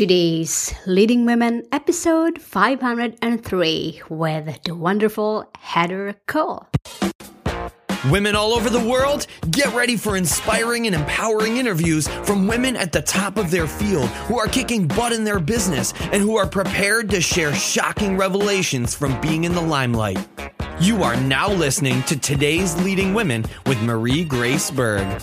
Today's Leading Women episode 503 with the wonderful Heather Cole. Women all over the world, get ready for inspiring and empowering interviews from women at the top of their field who are kicking butt in their business and who are prepared to share shocking revelations from being in the limelight. You are now listening to today's Leading Women with Marie Grace Berg.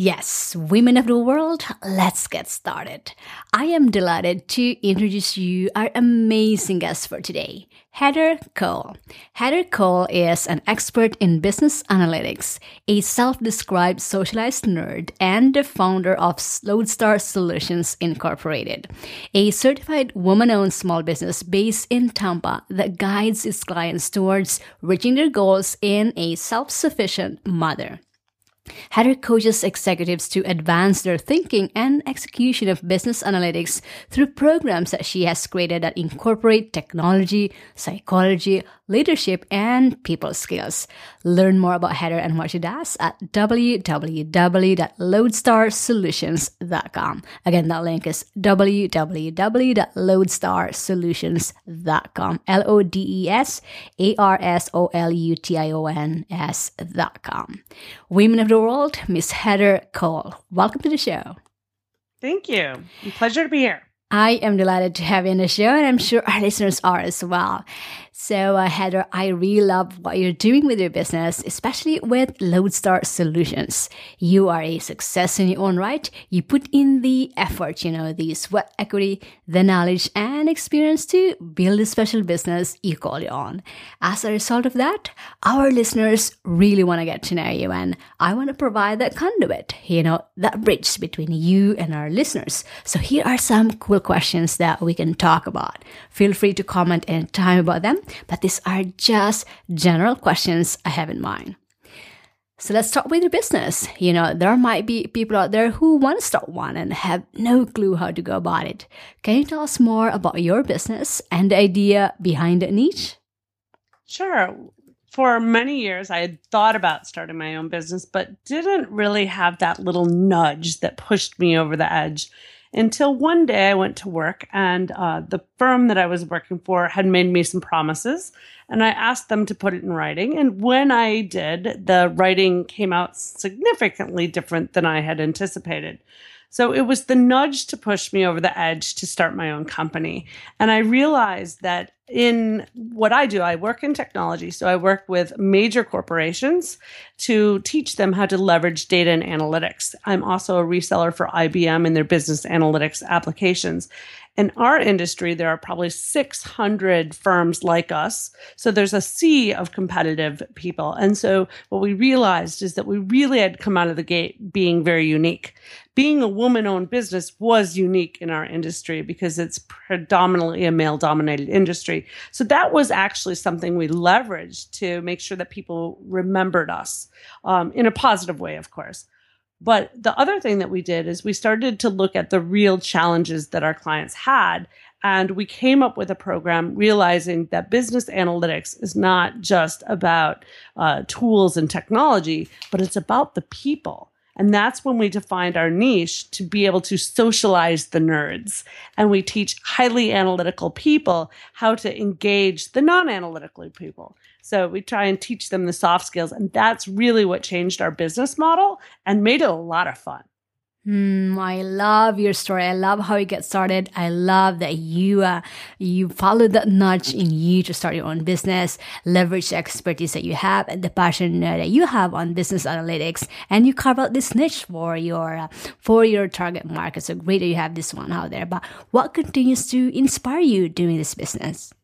Yes, women of the world, let's get started. I am delighted to introduce you our amazing guest for today, Heather Cole. Heather Cole is an expert in business analytics, a self-described socialized nerd, and the founder of Lodestar Solutions Incorporated, a certified woman-owned small business based in Tampa that guides its clients towards reaching their goals in a self-sufficient mother. Heather coaches executives to advance their thinking and execution of business analytics through programs that she has created that incorporate technology, psychology, leadership, and people skills. Learn more about Heather and what she does at www.lodestarsolutions.com. Again, that link is www.lodestarsolutions.com. L O D E S A R S O L U T I O N S.com. Women of the world, Miss Heather Cole. Welcome to the show. Thank you. Pleasure to be here. I am delighted to have you on the show, and I'm sure our listeners are as well. So, uh, Heather, I really love what you're doing with your business, especially with Lodestar Solutions. You are a success in your own right. You put in the effort, you know, the sweat equity, the knowledge, and experience to build a special business you call your own. As a result of that, our listeners really want to get to know you, and I want to provide that conduit, you know, that bridge between you and our listeners. So, here are some cool questions that we can talk about. Feel free to comment anytime about them but these are just general questions I have in mind. So let's start with your business. You know, there might be people out there who want to start one and have no clue how to go about it. Can you tell us more about your business and the idea behind the niche? Sure. For many years, I had thought about starting my own business, but didn't really have that little nudge that pushed me over the edge until one day I went to work and uh, the firm that I was working for had made me some promises and I asked them to put it in writing. And when I did, the writing came out significantly different than I had anticipated. So it was the nudge to push me over the edge to start my own company. And I realized that in what I do, I work in technology. So I work with major corporations to teach them how to leverage data and analytics. I'm also a reseller for IBM and their business analytics applications. In our industry, there are probably 600 firms like us. So there's a sea of competitive people. And so what we realized is that we really had come out of the gate being very unique. Being a woman owned business was unique in our industry because it's predominantly a male dominated industry. So that was actually something we leveraged to make sure that people remembered us um, in a positive way, of course. But the other thing that we did is we started to look at the real challenges that our clients had. And we came up with a program realizing that business analytics is not just about uh, tools and technology, but it's about the people. And that's when we defined our niche to be able to socialize the nerds. And we teach highly analytical people how to engage the non analytical people. So we try and teach them the soft skills. And that's really what changed our business model and made it a lot of fun. Mm, I love your story. I love how you get started. I love that you uh, you followed that nudge in you to start your own business, leverage the expertise that you have and the passion uh, that you have on business analytics, and you carve out this niche for your uh, for your target market. So great that you have this one out there. But what continues to inspire you doing this business?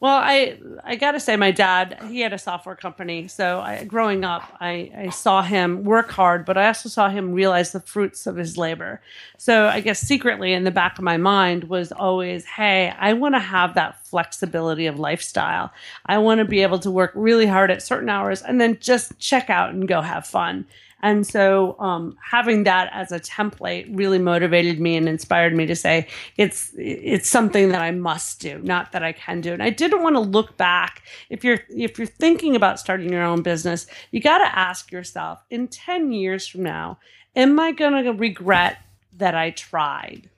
Well, I I got to say, my dad he had a software company. So I, growing up, I, I saw him work hard, but I also saw him realize the fruits of his labor. So I guess secretly in the back of my mind was always, hey, I want to have that flexibility of lifestyle. I want to be able to work really hard at certain hours and then just check out and go have fun. And so um, having that as a template really motivated me and inspired me to say it's it's something that I must do, not that I can do. And I didn't want to look back. If you're if you're thinking about starting your own business, you got to ask yourself in 10 years from now, am I going to regret that I tried?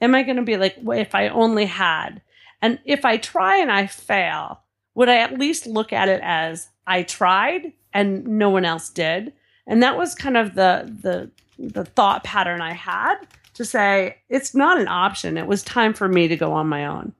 Am I going to be like, well, if I only had? And if I try and I fail, would I at least look at it as I tried and no one else did? And that was kind of the the the thought pattern I had to say it's not an option. It was time for me to go on my own.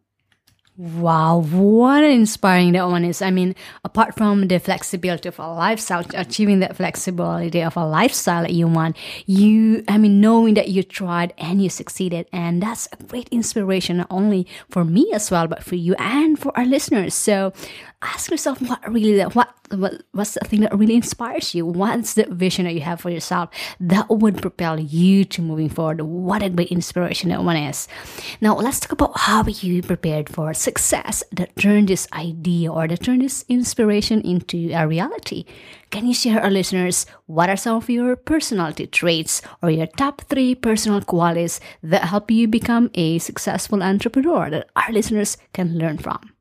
Wow, what an inspiring that one is. I mean, apart from the flexibility of a lifestyle, achieving that flexibility of a lifestyle that you want, you, I mean, knowing that you tried and you succeeded. And that's a great inspiration, not only for me as well, but for you and for our listeners. So ask yourself what really what, what what's the thing that really inspires you? What's the vision that you have for yourself that would propel you to moving forward? What a great inspiration that one is? Now let's talk about how you prepared for success that turned this idea or that turned this inspiration into a reality. Can you share our listeners what are some of your personality traits or your top three personal qualities that help you become a successful entrepreneur that our listeners can learn from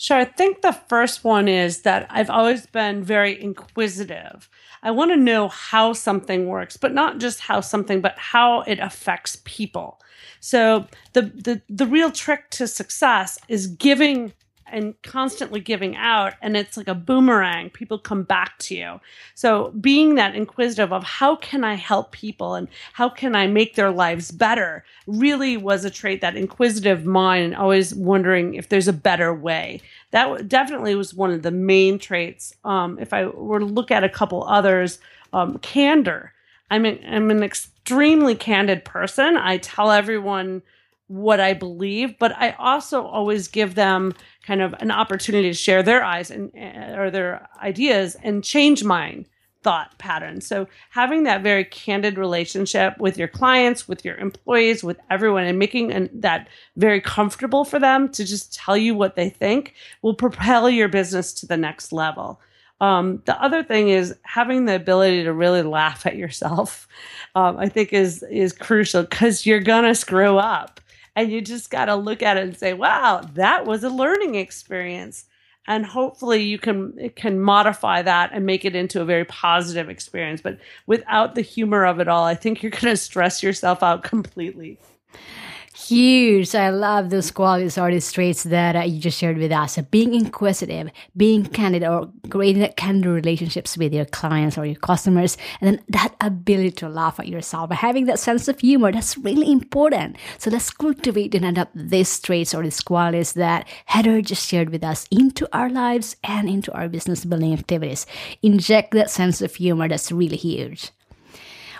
Sure. I think the first one is that I've always been very inquisitive. I want to know how something works, but not just how something, but how it affects people. So the the the real trick to success is giving and constantly giving out and it's like a boomerang. People come back to you. So being that inquisitive of how can i help people and how can i make their lives better really was a trait that inquisitive mind and always wondering if there's a better way. That definitely was one of the main traits. Um, if i were to look at a couple others um, candor. I'm an, I'm an extremely candid person. I tell everyone what I believe, but I also always give them kind of an opportunity to share their eyes and or their ideas and change mine thought pattern. So having that very candid relationship with your clients, with your employees, with everyone and making an, that very comfortable for them to just tell you what they think will propel your business to the next level. Um, the other thing is having the ability to really laugh at yourself. Um, I think is is crucial because you're gonna screw up and you just got to look at it and say wow that was a learning experience. And hopefully you can can modify that and make it into a very positive experience. But without the humor of it all i think you're going to stress yourself out completely Huge. I love those qualities or these traits that uh, you just shared with us. Being inquisitive, being candid, or creating candid relationships with your clients or your customers, and then that ability to laugh at yourself, having that sense of humor, that's really important. So let's cultivate and adapt these traits or these qualities that Heather just shared with us into our lives and into our business building activities. Inject that sense of humor, that's really huge.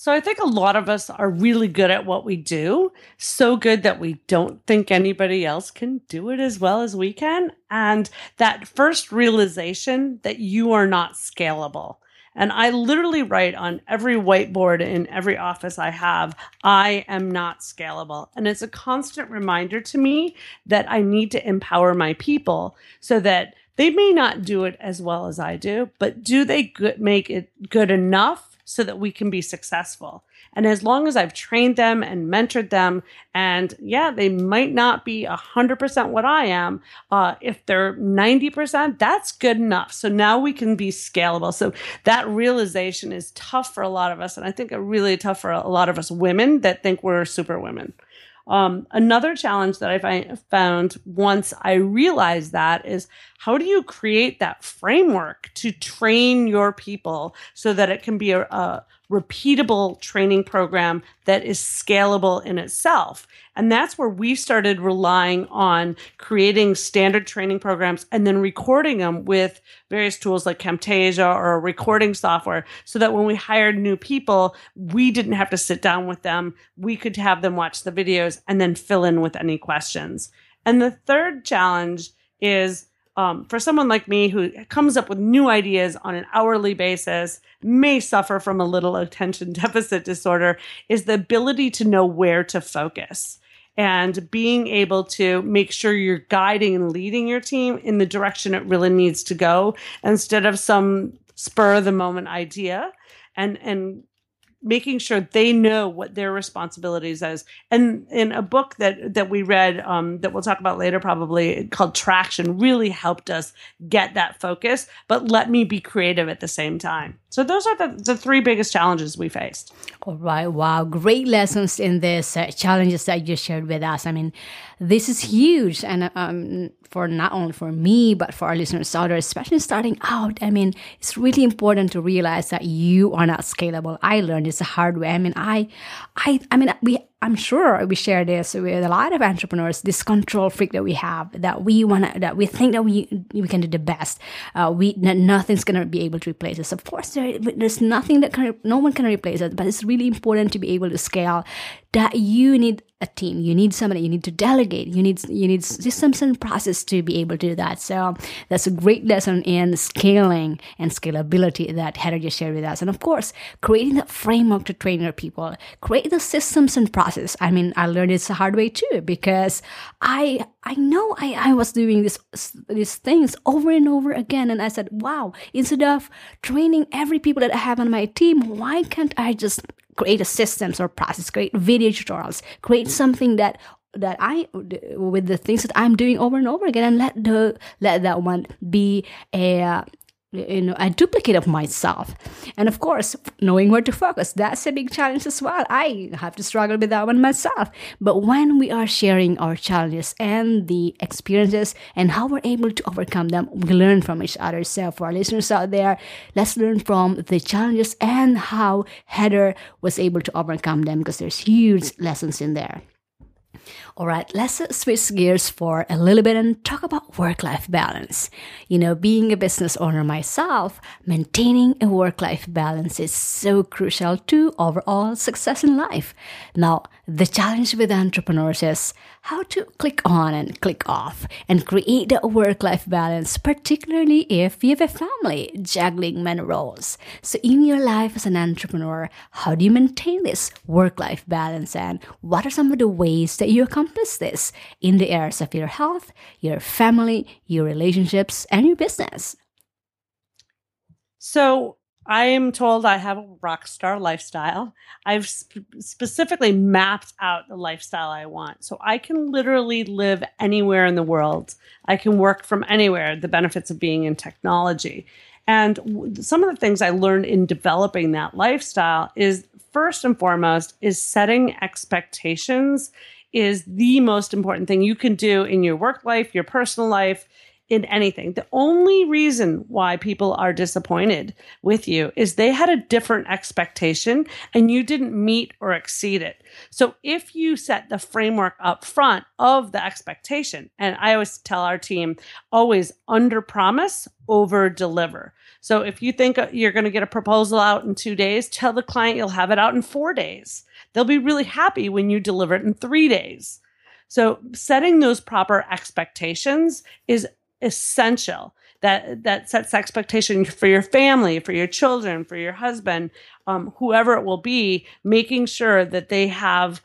So I think a lot of us are really good at what we do, so good that we don't think anybody else can do it as well as we can. And that first realization that you are not scalable. And I literally write on every whiteboard in every office I have, I am not scalable. And it's a constant reminder to me that I need to empower my people so that they may not do it as well as I do, but do they good, make it good enough so that we can be successful. And as long as I've trained them and mentored them, and yeah, they might not be 100% what I am, uh, if they're 90%, that's good enough. So now we can be scalable. So that realization is tough for a lot of us. And I think really tough for a lot of us women that think we're super women. Um, another challenge that I find, found once I realized that is how do you create that framework to train your people so that it can be a, a repeatable training program that is scalable in itself. And that's where we started relying on creating standard training programs and then recording them with various tools like Camtasia or recording software so that when we hired new people, we didn't have to sit down with them. We could have them watch the videos and then fill in with any questions. And the third challenge is um, for someone like me who comes up with new ideas on an hourly basis, may suffer from a little attention deficit disorder, is the ability to know where to focus and being able to make sure you're guiding and leading your team in the direction it really needs to go instead of some spur of the moment idea. And and making sure they know what their responsibilities is. And in a book that that we read um, that we'll talk about later, probably called Traction, really helped us get that focus. But let me be creative at the same time. So those are the, the three biggest challenges we faced. All right. Wow. Great lessons in this uh, challenges that you shared with us. I mean, this is huge. And um, for not only for me, but for our listeners out there, especially starting out, I mean, it's really important to realize that you are not scalable. I learned this the hard way. I mean, I, I, I mean, we, I'm sure we share this with a lot of entrepreneurs. This control freak that we have, that we want that we think that we we can do the best. Uh, we that nothing's gonna be able to replace us. Of course, there, there's nothing that can, no one can replace it. But it's really important to be able to scale. That you need a team. You need somebody. You need to delegate. You need you need systems and process to be able to do that. So that's a great lesson in scaling and scalability that Heather just shared with us. And of course, creating that framework to train your people. Create the systems and process. I mean, I learned it the hard way too because I I know I, I was doing this these things over and over again, and I said, wow, instead of training every people that I have on my team, why can't I just create a systems or process, create video tutorials, create something that that I with the things that I'm doing over and over again, and let the let that one be a you know a duplicate of myself. And of course knowing where to focus that's a big challenge as well. I have to struggle with that one myself. But when we are sharing our challenges and the experiences and how we're able to overcome them we learn from each other. So for our listeners out there let's learn from the challenges and how heather was able to overcome them because there's huge lessons in there all right, let's switch gears for a little bit and talk about work life balance. You know, being a business owner myself, maintaining a work life balance is so crucial to overall success in life. Now, the challenge with entrepreneurs is how to click on and click off and create a work life balance, particularly if you have a family juggling many roles. So, in your life as an entrepreneur, how do you maintain this work life balance and what are some of the ways that you accomplish this in the areas of your health, your family, your relationships, and your business? So, I am told I have a rock star lifestyle. I've sp- specifically mapped out the lifestyle I want. So I can literally live anywhere in the world. I can work from anywhere, the benefits of being in technology. And w- some of the things I learned in developing that lifestyle is first and foremost is setting expectations is the most important thing you can do in your work life, your personal life, in anything. The only reason why people are disappointed with you is they had a different expectation and you didn't meet or exceed it. So if you set the framework up front of the expectation, and I always tell our team, always under promise, over deliver. So if you think uh, you're going to get a proposal out in two days, tell the client you'll have it out in four days. They'll be really happy when you deliver it in three days. So setting those proper expectations is essential that that sets expectation for your family for your children for your husband um, whoever it will be making sure that they have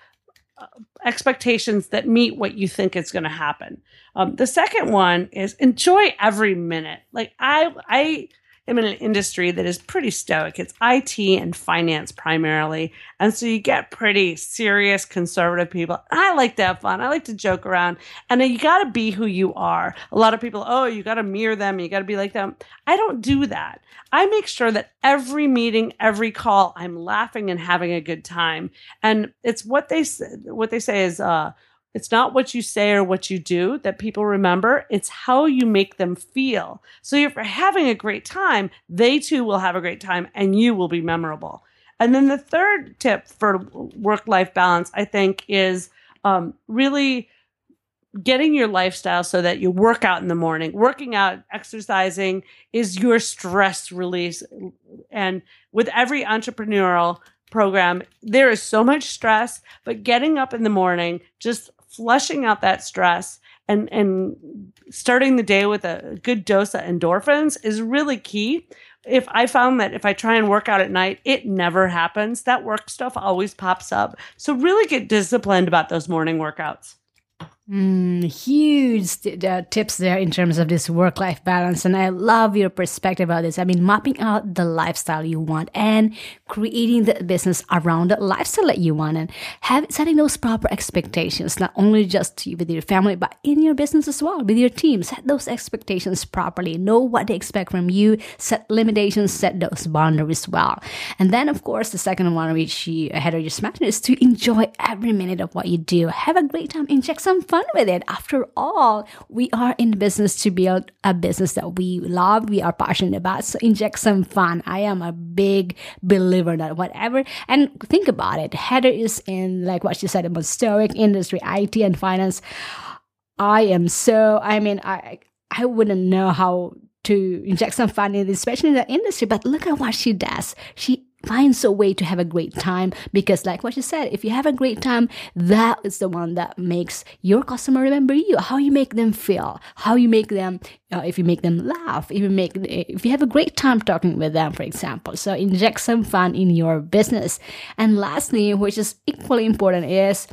uh, expectations that meet what you think is going to happen. Um, the second one is enjoy every minute. Like i i am in an industry that is pretty stoic. It's IT and finance primarily. And so you get pretty serious conservative people. I like to have fun. I like to joke around. And you got to be who you are. A lot of people, oh, you got to mirror them. You got to be like them. I don't do that. I make sure that every meeting, every call, I'm laughing and having a good time. And it's what they what they say is uh it's not what you say or what you do that people remember. It's how you make them feel. So if you're having a great time, they too will have a great time and you will be memorable. And then the third tip for work life balance, I think, is um, really getting your lifestyle so that you work out in the morning. Working out, exercising is your stress release. And with every entrepreneurial program, there is so much stress, but getting up in the morning, just flushing out that stress and and starting the day with a good dose of endorphins is really key. If I found that if I try and work out at night, it never happens. That work stuff always pops up. So really get disciplined about those morning workouts. Mm, huge uh, tips there in terms of this work life balance. And I love your perspective about this. I mean, mapping out the lifestyle you want and creating the business around the lifestyle that you want and have, setting those proper expectations, not only just with your family, but in your business as well, with your team. Set those expectations properly. Know what they expect from you. Set limitations, set those boundaries well. And then, of course, the second one, which you, Heather just mentioned, is to enjoy every minute of what you do. Have a great time. Inject some fun fun with it. After all, we are in business to build a business that we love, we are passionate about. So inject some fun. I am a big believer that whatever, and think about it. Heather is in, like what she said, about stoic industry, IT and finance. I am so, I mean, I, I wouldn't know how to inject some fun in, especially in the industry. But look at what she does. She finds a way to have a great time because like what you said if you have a great time that is the one that makes your customer remember you how you make them feel how you make them uh, if you make them laugh if you make if you have a great time talking with them for example. So inject some fun in your business. And lastly which is equally important is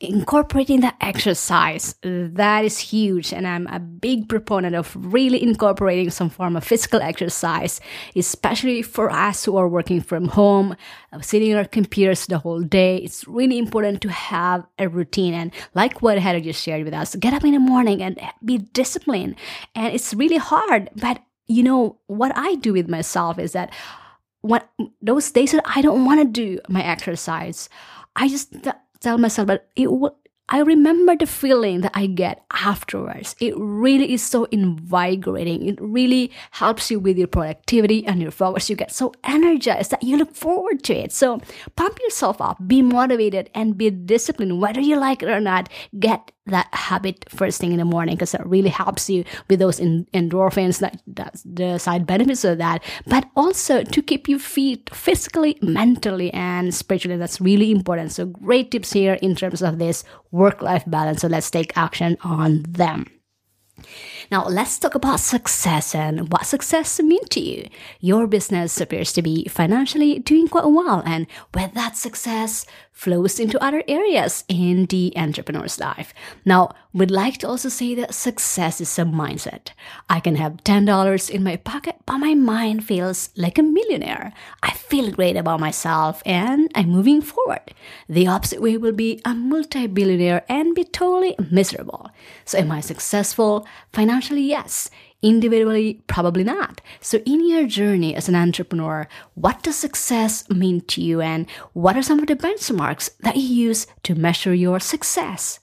incorporating the exercise that is huge and i'm a big proponent of really incorporating some form of physical exercise especially for us who are working from home sitting on our computers the whole day. It's really important to have a routine and like what heather just shared with us get up in the morning and be disciplined. And it's really hard but you know what i do with myself is that what those days that i don't want to do my exercise i just tell myself, but it will. I remember the feeling that I get afterwards. It really is so invigorating. It really helps you with your productivity and your focus. You get so energized that you look forward to it. So pump yourself up, be motivated, and be disciplined, whether you like it or not. Get that habit first thing in the morning because it really helps you with those in, endorphins that that's the side benefits of that but also to keep you fit physically mentally and spiritually. That's really important. So great tips here in terms of this work life balance. So let's take action on them. Now, let's talk about success and what success means to you. Your business appears to be financially doing quite well, and with that success flows into other areas in the entrepreneur's life. Now, we'd like to also say that success is a mindset. I can have $10 in my pocket, but my mind feels like a millionaire. I feel great about myself and I'm moving forward. The opposite way will be a multi billionaire and be totally miserable. So, am I successful? Financially, yes. Individually, probably not. So, in your journey as an entrepreneur, what does success mean to you, and what are some of the benchmarks that you use to measure your success?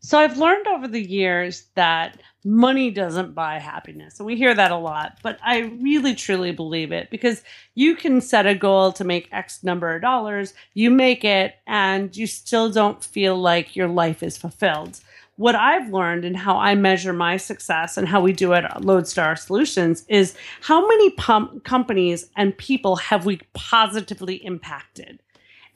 So, I've learned over the years that money doesn't buy happiness. And we hear that a lot, but I really truly believe it because you can set a goal to make X number of dollars, you make it, and you still don't feel like your life is fulfilled what I've learned and how I measure my success and how we do it at Lodestar Solutions is how many pump companies and people have we positively impacted?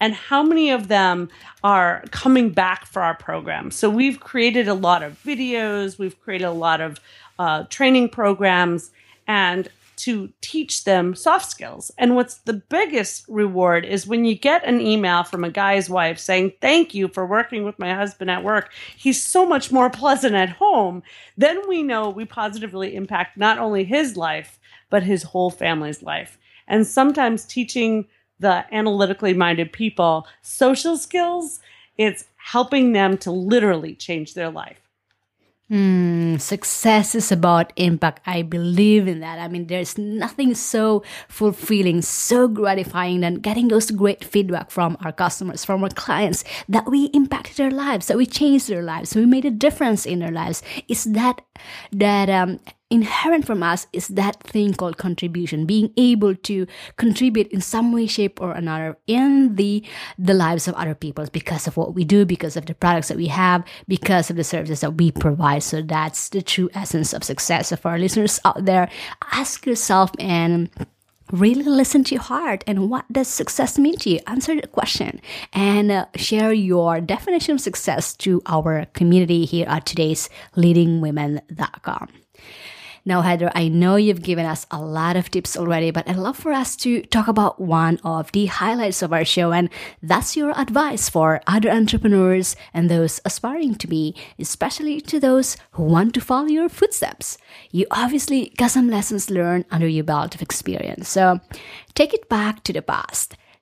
And how many of them are coming back for our program? So, we've created a lot of videos, we've created a lot of uh, training programs, and to teach them soft skills. And what's the biggest reward is when you get an email from a guy's wife saying, Thank you for working with my husband at work. He's so much more pleasant at home. Then we know we positively impact not only his life, but his whole family's life. And sometimes teaching the analytically minded people social skills, it's helping them to literally change their life. Mm, success is about impact. I believe in that. I mean, there's nothing so fulfilling, so gratifying than getting those great feedback from our customers, from our clients, that we impacted their lives, that we changed their lives, we made a difference in their lives. It's that that um, inherent from us is that thing called contribution being able to contribute in some way shape or another in the the lives of other people because of what we do because of the products that we have because of the services that we provide. So that's the true essence of success. So for our listeners out there ask yourself and really listen to your heart. And what does success mean to you? Answer the question and uh, share your definition of success to our community here at today's leadingwomen.com now, Heather, I know you've given us a lot of tips already, but I'd love for us to talk about one of the highlights of our show, and that's your advice for other entrepreneurs and those aspiring to be, especially to those who want to follow your footsteps. You obviously got some lessons learned under your belt of experience, so take it back to the past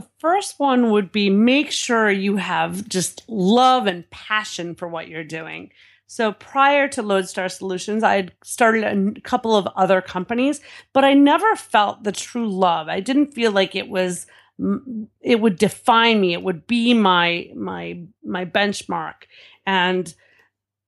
The first one would be make sure you have just love and passion for what you're doing. So prior to Lodestar Solutions, I had started a couple of other companies, but I never felt the true love. I didn't feel like it was it would define me. It would be my my my benchmark. And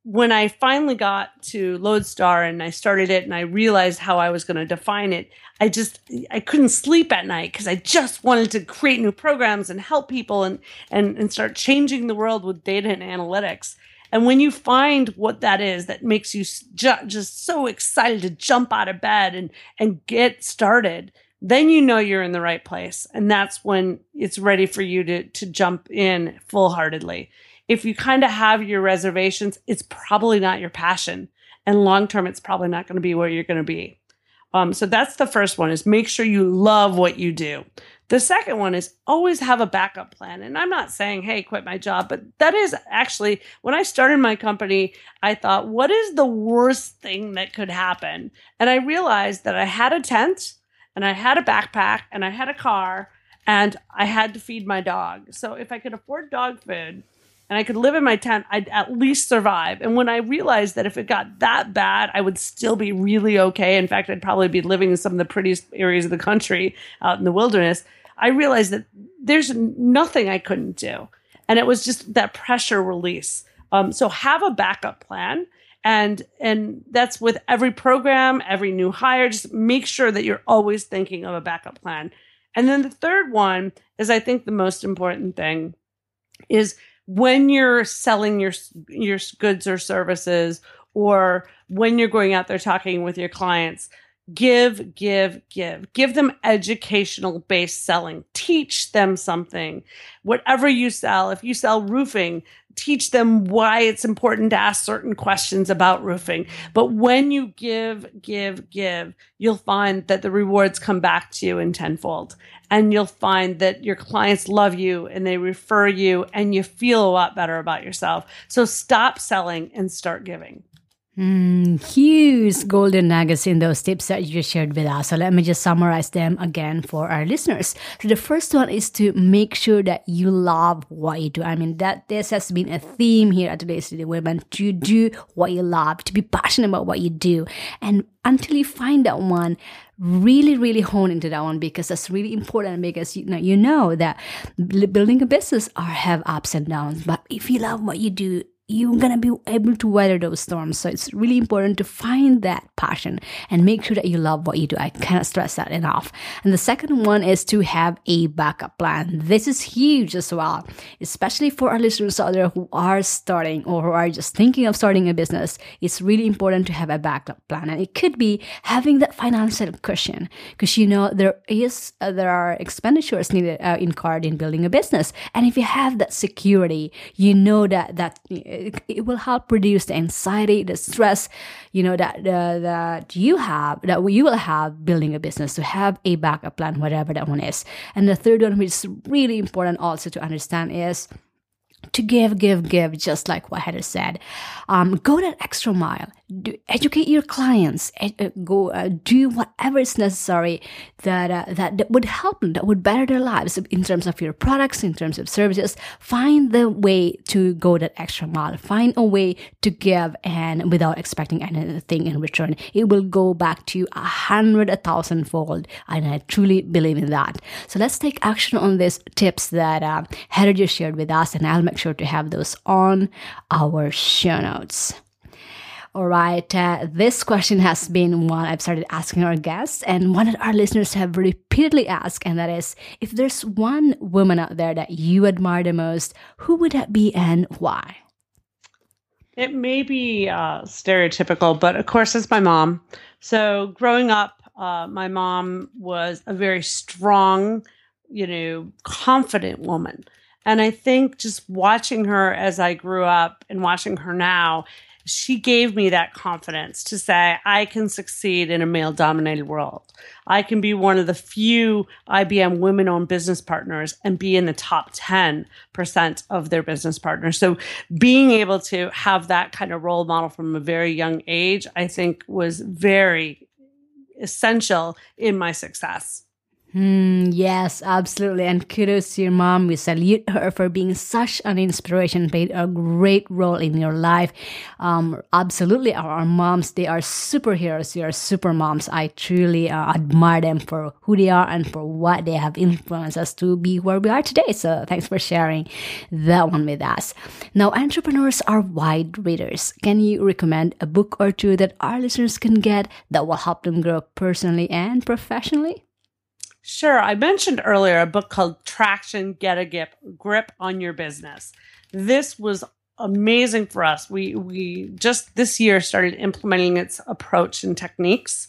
when I finally got to Lodestar and I started it and I realized how I was going to define it, I just I couldn't sleep at night because I just wanted to create new programs and help people and and and start changing the world with data and analytics. And when you find what that is that makes you ju- just so excited to jump out of bed and and get started, then you know you're in the right place and that's when it's ready for you to to jump in full-heartedly if you kind of have your reservations, it's probably not your passion. And long term, it's probably not going to be where you're going to be. Um, so that's the first one is make sure you love what you do. The second one is always have a backup plan. And I'm not saying, hey, quit my job, but that is actually when I started my company, I thought, what is the worst thing that could happen? And I realized that I had a tent and I had a backpack and I had a car and I had to feed my dog. So if I could afford dog food, and I could live in my tent, I'd at least survive. And when I realized that if it got that bad, I would still be really okay. In fact, I'd probably be living in some of the prettiest areas of the country out in the wilderness. I realized that there's nothing I couldn't do. And it was just that pressure release. Um, so have a backup plan. And and that's with every program, every new hire. Just make sure that you're always thinking of a backup plan. And then the third one is I think the most important thing is when you're selling your your goods or services or when you're going out there talking with your clients give give give. Give them educational based selling. Teach them something. Whatever you sell if you sell roofing teach them why it's important to ask certain questions about roofing. But when you give, give, give, you'll find that the rewards come back to you in tenfold. And you'll find that your clients love you and they refer you and you feel a lot better about yourself. So stop selling and start giving. Mm, huge golden nuggets in those tips that you shared with us. So let me just summarize them again for our listeners. So the first one is to make sure that you love what you do. I mean that this has been a theme here at today's City Women to do what you love, to be passionate about what you do, and until you find that one, really really hone into that one because that's really important because you know you know that building a business are have ups and downs but if you love what you do you're to be able to weather those storms. So it's really important to find that passion and make sure that you love what you do. I cannot stress that enough. And the second one is to have a backup plan. This is huge as well, especially for our listeners out there who are starting or who are just thinking of starting a business. It's really important to have a backup plan. And it could be having that financial cushion because you know there is uh, there are expenditures needed uh, incurred in building a business and if you have that security you know that that it, it will help reduce the anxiety the stress you know that uh, that you have that you will have building a business to have a backup plan whatever that one is and the third one which is really important also to understand is to give, give, give, just like what Heather said. Um, go that extra mile. Do, educate your clients. Ed, uh, go uh, do whatever is necessary that, uh, that that would help them, that would better their lives in terms of your products, in terms of services. Find the way to go that extra mile. Find a way to give, and without expecting anything in return, it will go back to you a hundred, a thousand fold. And I truly believe in that. So let's take action on these tips that uh, Heather just shared with us, and I'll make sure to have those on our show notes. All right, uh, this question has been one I've started asking our guests, and one that our listeners have repeatedly asked, and that is if there's one woman out there that you admire the most, who would that be and why? It may be uh, stereotypical, but of course, it's my mom. So, growing up, uh, my mom was a very strong, you know, confident woman. And I think just watching her as I grew up and watching her now, she gave me that confidence to say, I can succeed in a male dominated world. I can be one of the few IBM women owned business partners and be in the top 10% of their business partners. So being able to have that kind of role model from a very young age, I think was very essential in my success. Mm, yes, absolutely. And kudos to your mom. We salute her for being such an inspiration, played a great role in your life. Um, absolutely. Our, our, moms, they are superheroes. They are super moms. I truly uh, admire them for who they are and for what they have influenced us to be where we are today. So thanks for sharing that one with us. Now, entrepreneurs are wide readers. Can you recommend a book or two that our listeners can get that will help them grow personally and professionally? Sure. I mentioned earlier a book called Traction Get a Grip, Grip on Your Business. This was amazing for us. We we just this year started implementing its approach and techniques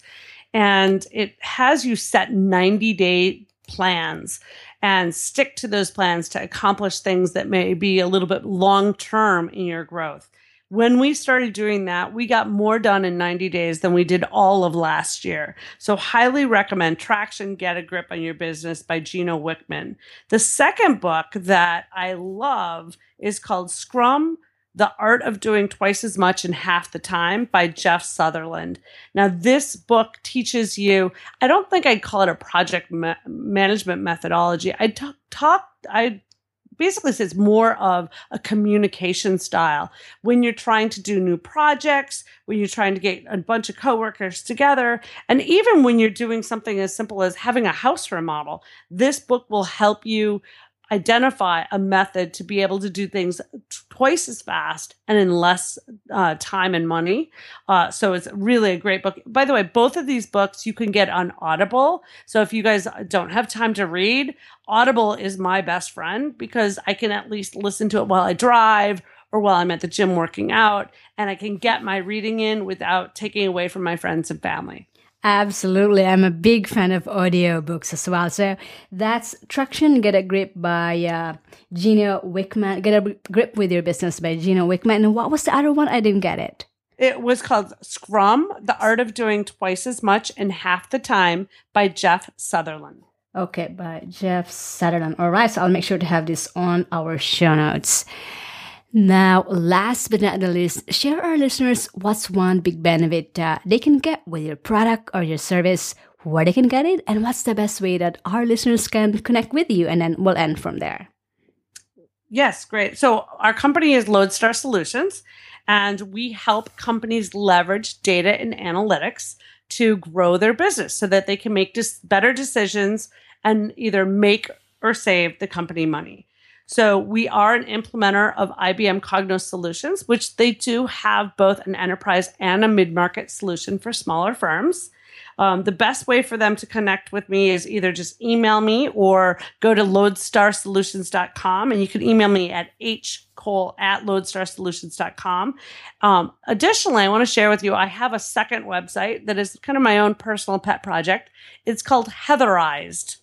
and it has you set 90 day plans and stick to those plans to accomplish things that may be a little bit long term in your growth when we started doing that, we got more done in 90 days than we did all of last year. So, highly recommend Traction Get a Grip on Your Business by Gino Wickman. The second book that I love is called Scrum the Art of Doing Twice as Much in Half the Time by Jeff Sutherland. Now, this book teaches you, I don't think I'd call it a project ma- management methodology. I talk, talk, I basically says more of a communication style when you're trying to do new projects, when you're trying to get a bunch of coworkers together, and even when you're doing something as simple as having a house remodel. This book will help you identify a method to be able to do things twice as fast and in less uh, time and money. Uh, so it's really a great book. By the way, both of these books you can get on Audible. So if you guys don't have time to read, Audible is my best friend because I can at least listen to it while I drive or while I'm at the gym working out, and I can get my reading in without taking away from my friends and family. Absolutely. I'm a big fan of audiobooks as well. So that's Traction Get a Grip by uh, Gino Wickman. Get a Grip with Your Business by Gino Wickman. And what was the other one? I didn't get it. It was called Scrum, The Art of Doing Twice as Much in Half the Time by Jeff Sutherland. Okay, by Jeff Sutherland. All right, so I'll make sure to have this on our show notes. Now, last but not the least, share our listeners what's one big benefit uh, they can get with your product or your service, where they can get it, and what's the best way that our listeners can connect with you, and then we'll end from there. Yes, great. So, our company is Lodestar Solutions, and we help companies leverage data and analytics to grow their business so that they can make better decisions and either make or save the company money. So we are an implementer of IBM Cognos solutions, which they do have both an enterprise and a mid-market solution for smaller firms. Um, the best way for them to connect with me is either just email me or go to lodestarsolutions.com and you can email me at hcole at lodestarsolutions.com. Um, additionally, I want to share with you, I have a second website that is kind of my own personal pet project. It's called Heatherized.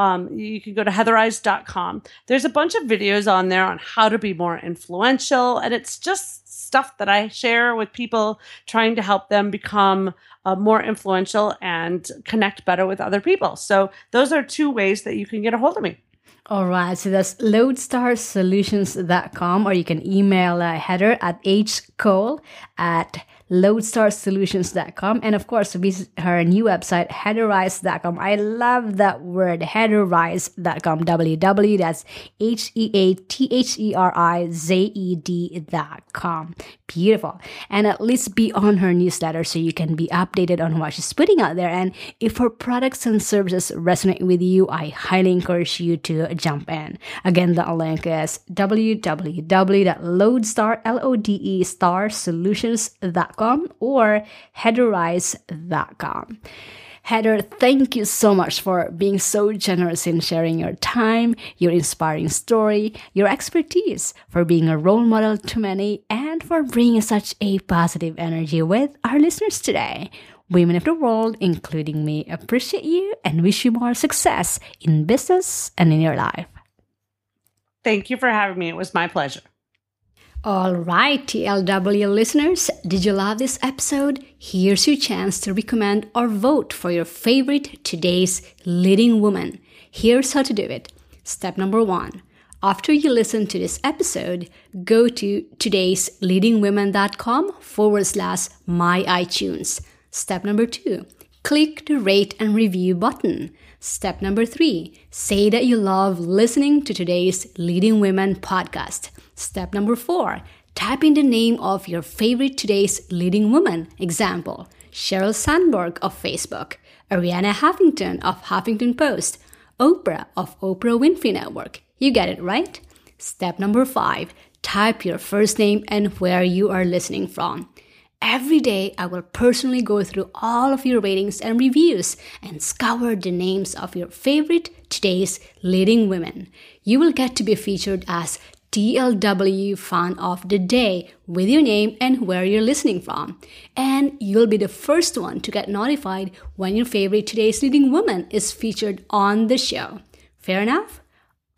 Um, you can go to heatherized.com. There's a bunch of videos on there on how to be more influential, and it's just stuff that I share with people trying to help them become uh, more influential and connect better with other people. So those are two ways that you can get a hold of me. All right, so that's lodestarsolutions.com, or you can email uh, Heather at hcole at lodestarsolutions.com. And of course, visit her new website, heatherize.com. I love that word, heatherize.com. www. That's H E A T H E R I Z E D.com. Beautiful. And at least be on her newsletter so you can be updated on what she's putting out there. And if her products and services resonate with you, I highly encourage you to jump in. Again, the link is www.lodestar, L-O-D-E, star solutions.com or heatherize.com. Heather, thank you so much for being so generous in sharing your time, your inspiring story, your expertise, for being a role model to many, and for bringing such a positive energy with our listeners today. Women of the world, including me, appreciate you and wish you more success in business and in your life. Thank you for having me. It was my pleasure. All right, TLW listeners, did you love this episode? Here's your chance to recommend or vote for your favorite today's leading woman. Here's how to do it. Step number one. After you listen to this episode, go to today'sleadingwomen.com forward slash my iTunes. Step number two. Click the rate and review button. Step number three. Say that you love listening to today's Leading Women podcast. Step number four, type in the name of your favorite today's leading woman. Example, Sheryl Sandberg of Facebook, Arianna Huffington of Huffington Post, Oprah of Oprah Winfrey Network. You get it, right? Step number five, type your first name and where you are listening from. Every day, I will personally go through all of your ratings and reviews and scour the names of your favorite today's leading women. You will get to be featured as TLW fan of the day with your name and where you're listening from. And you'll be the first one to get notified when your favorite today's leading woman is featured on the show. Fair enough?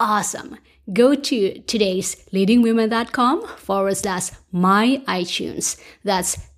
Awesome. Go to today's leadingwomen.com forward slash my iTunes. That's